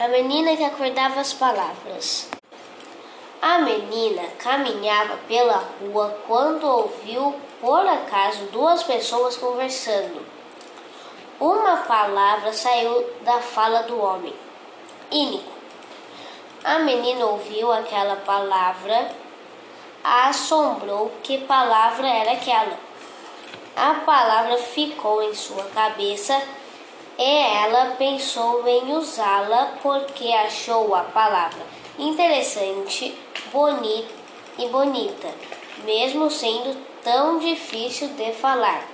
A menina que acordava as palavras. A menina caminhava pela rua quando ouviu, por acaso, duas pessoas conversando. Uma palavra saiu da fala do homem. Ínico. A menina ouviu aquela palavra, assombrou que palavra era aquela. A palavra ficou em sua cabeça e ela pensou em usá-la porque achou a palavra interessante, bonita e bonita, mesmo sendo tão difícil de falar.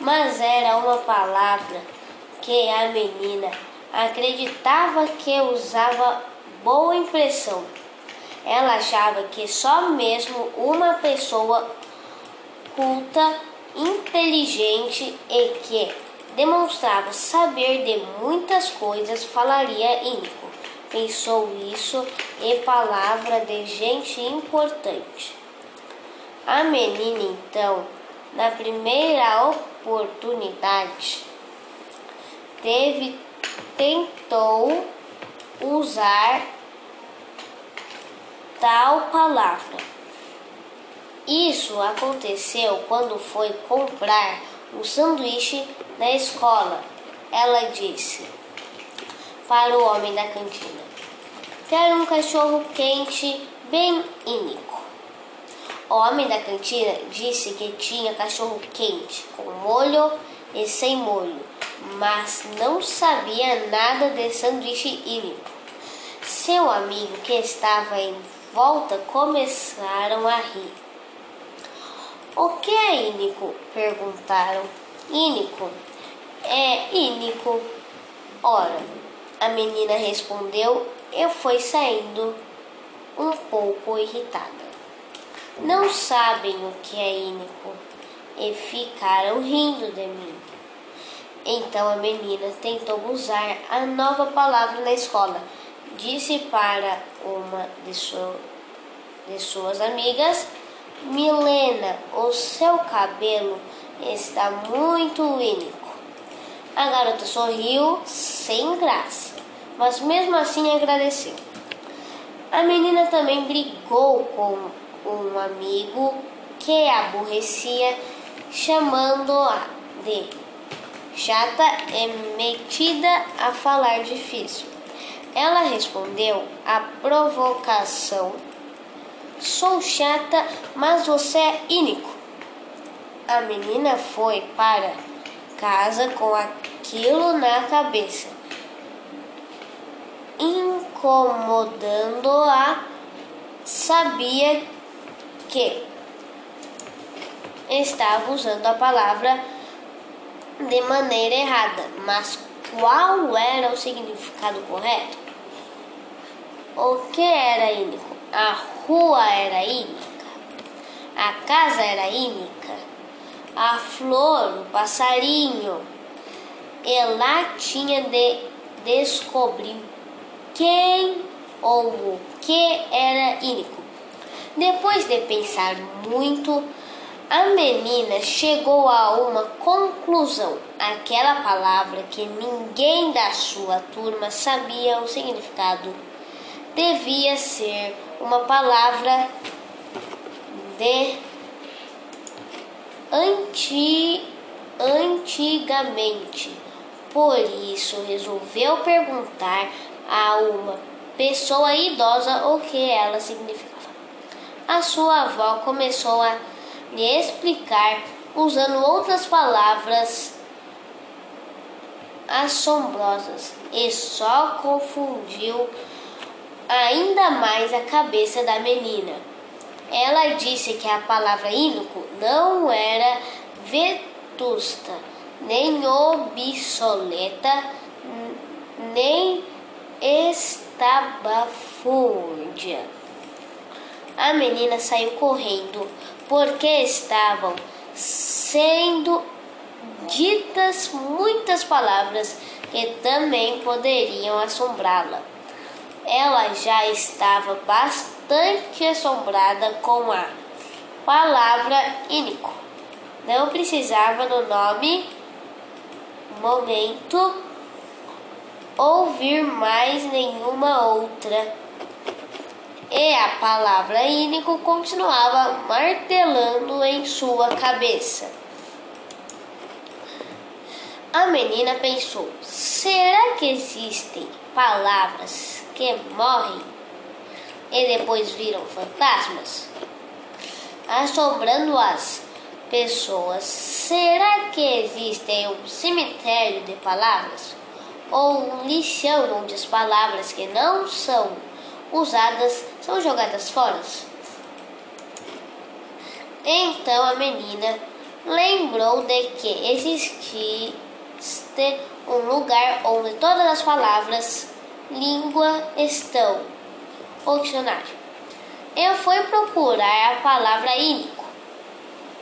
Mas era uma palavra que a menina acreditava que usava boa impressão. Ela achava que só mesmo uma pessoa culta, inteligente e que demonstrava saber de muitas coisas, falaria ínico. Pensou isso e palavra de gente importante. A menina, então, na primeira oportunidade, teve, tentou usar tal palavra. Isso aconteceu quando foi comprar um sanduíche na escola. Ela disse para o homem da cantina: Quero um cachorro quente bem ínico. O homem da cantina disse que tinha cachorro quente, com molho e sem molho, mas não sabia nada de sanduíche ínico. Seu amigo que estava em volta começaram a rir. O que é ínico? perguntaram. Ínico é ínico. Ora, a menina respondeu e foi saindo um pouco irritada. Não sabem o que é ínico e ficaram rindo de mim. Então a menina tentou usar a nova palavra na escola. Disse para uma de, de suas amigas Milena, o seu cabelo está muito único. A garota sorriu sem graça, mas mesmo assim agradeceu. A menina também brigou com um amigo que a aborrecia, chamando-a de chata e metida a falar difícil. Ela respondeu à provocação Sou chata, mas você é ínico. A menina foi para casa com aquilo na cabeça, incomodando-a. Sabia que estava usando a palavra de maneira errada, mas qual era o significado correto? O que era ínico? A rua era ínica, a casa era ínica, a flor, o passarinho. E lá tinha de descobrir quem ou o que era ínico. Depois de pensar muito, a menina chegou a uma conclusão. Aquela palavra que ninguém da sua turma sabia o significado devia ser uma palavra de anti, antigamente. Por isso, resolveu perguntar a uma pessoa idosa o que ela significava. A sua avó começou a lhe explicar usando outras palavras assombrosas e só confundiu ainda mais a cabeça da menina. Ela disse que a palavra ínico não era vetusta, nem obsoleta, nem estabafúrdia. A menina saiu correndo porque estavam sendo ditas muitas palavras que também poderiam assombrá-la ela já estava bastante assombrada com a palavra ínico. Não precisava no nome, momento ouvir mais nenhuma outra. E a palavra ínico continuava martelando em sua cabeça. A menina pensou: será que existem palavras que morrem e depois viram fantasmas? Assombrando as pessoas, será que existe um cemitério de palavras? Ou um lixão onde as palavras que não são usadas são jogadas fora? Então a menina lembrou de que existia um lugar onde todas as palavras língua estão. O dicionário. Eu fui procurar a palavra ínico.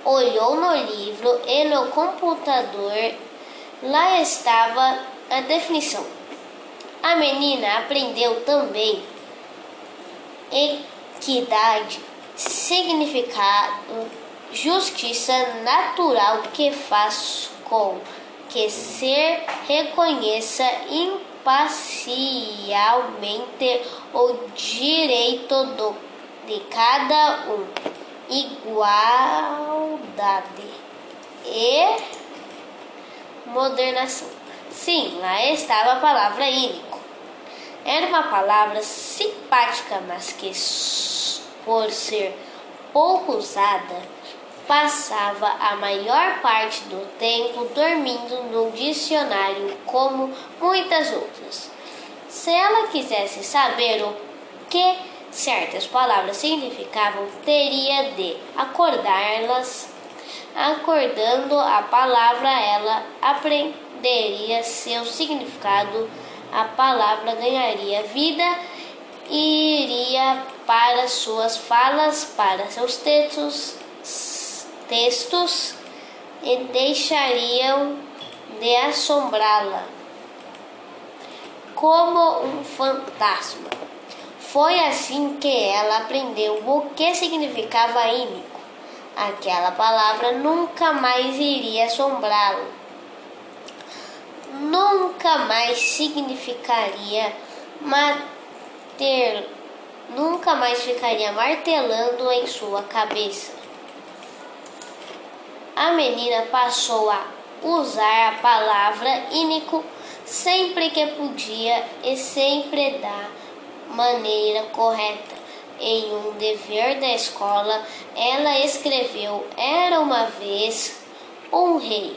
Olhou no livro e no computador. Lá estava a definição. A menina aprendeu também equidade, significado, justiça natural que faz com que ser reconheça imparcialmente o direito do, de cada um, e modernação. Sim, lá estava a palavra ínico. Era uma palavra simpática, mas que, por ser pouco usada, passava a maior parte do tempo dormindo no dicionário, como muitas outras. Se ela quisesse saber o que certas palavras significavam, teria de acordá-las. Acordando a palavra, ela aprenderia seu significado, a palavra ganharia vida e iria para suas falas, para seus textos textos e deixariam de assombrá-la como um fantasma. Foi assim que ela aprendeu o que significava ínico. Aquela palavra nunca mais iria assombrá-la. Nunca mais significaria mater, nunca mais ficaria martelando em sua cabeça a menina passou a usar a palavra ínico sempre que podia e sempre da maneira correta. Em um dever da escola, ela escreveu: Era uma vez um rei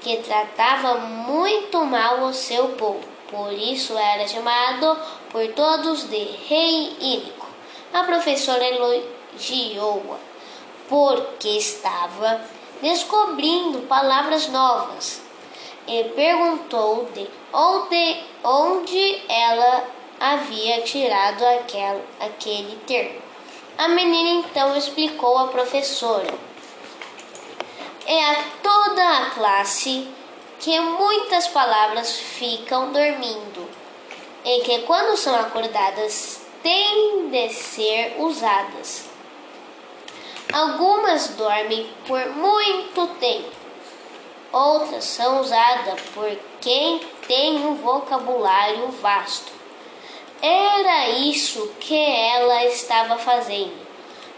que tratava muito mal o seu povo, por isso era chamado por todos de Rei Ínico. A professora elogiou-a porque estava descobrindo palavras novas, e perguntou de onde, onde ela havia tirado aquel, aquele termo. A menina então explicou à professora e a toda a classe que muitas palavras ficam dormindo e que quando são acordadas têm de ser usadas. Algumas dormem por muito tempo, outras são usadas por quem tem um vocabulário vasto. Era isso que ela estava fazendo,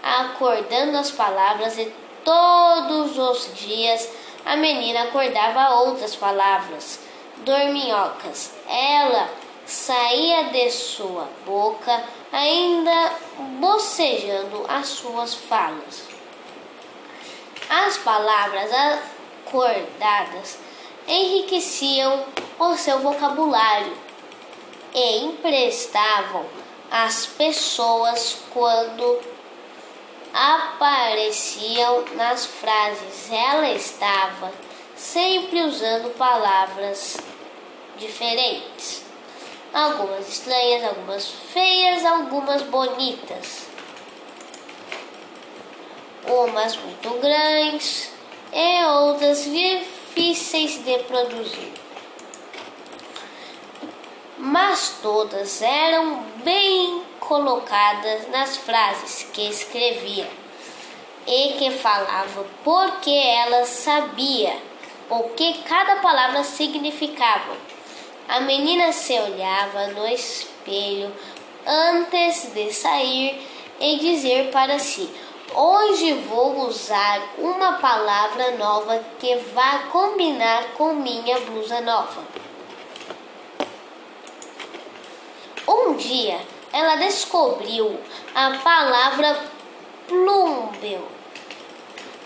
acordando as palavras e todos os dias a menina acordava outras palavras, dorminhocas. Ela saía de sua boca, ainda bocejando as suas falas. As palavras acordadas enriqueciam o seu vocabulário e emprestavam às pessoas quando apareciam nas frases. Ela estava sempre usando palavras diferentes algumas estranhas, algumas feias, algumas bonitas, umas muito grandes e outras difíceis de produzir. Mas todas eram bem colocadas nas frases que escrevia e que falava porque ela sabia o que cada palavra significava A menina se olhava no espelho antes de sair e dizer para si: Hoje vou usar uma palavra nova que vai combinar com minha blusa nova. Um dia ela descobriu a palavra plumbel.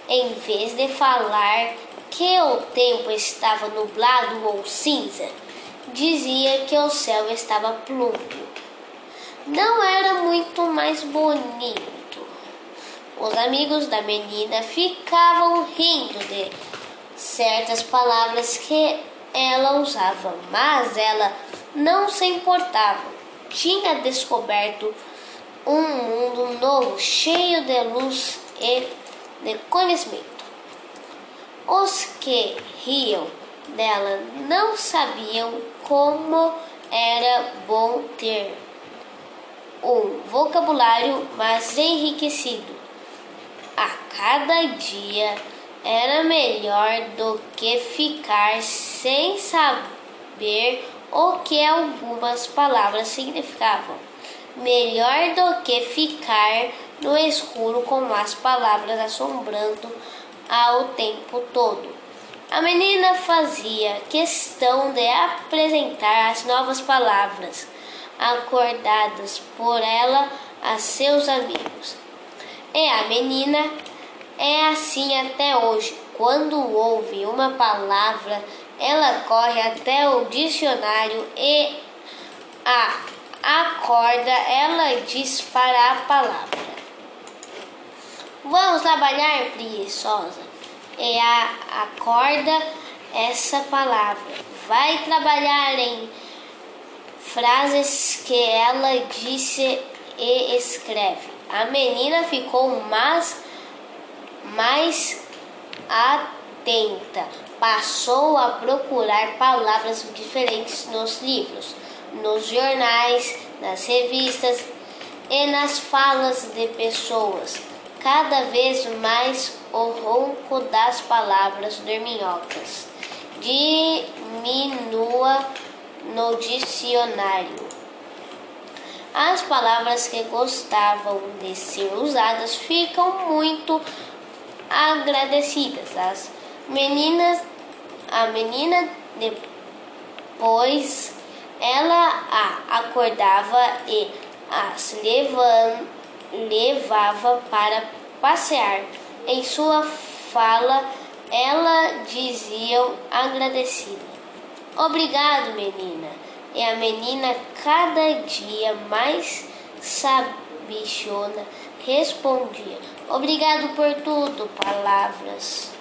Em vez de falar que o tempo estava nublado ou cinza, dizia que o céu estava plúmbeo. Não era muito mais bonito. Os amigos da menina ficavam rindo de certas palavras que ela usava, mas ela não se importava. Tinha descoberto um mundo novo, cheio de luz e de conhecimento. Os que riam dela não sabiam como era bom ter um vocabulário mais enriquecido. A cada dia era melhor do que ficar sem saber o que algumas palavras significavam. Melhor do que ficar no escuro com as palavras assombrando ao tempo todo. A menina fazia questão de apresentar as novas palavras acordadas por ela a seus amigos. E a menina é assim até hoje. Quando ouve uma palavra, ela corre até o dicionário e a acorda, ela diz para a palavra. Vamos trabalhar, preguiçosa. E a, acorda essa palavra. Vai trabalhar em frases que ela disse e escreve. A menina ficou mais, mais atenta. Passou a procurar palavras diferentes nos livros, nos jornais, nas revistas e nas falas de pessoas cada vez mais o ronco das palavras dorminhocas diminua no dicionário. As palavras que gostavam de ser usadas ficam muito agradecidas. As meninas, a menina depois ela a acordava e as levando levava para passear. Em sua fala, ela dizia agradecida: Obrigado, menina. E a menina, cada dia mais sabichona, respondia: Obrigado por tudo, palavras.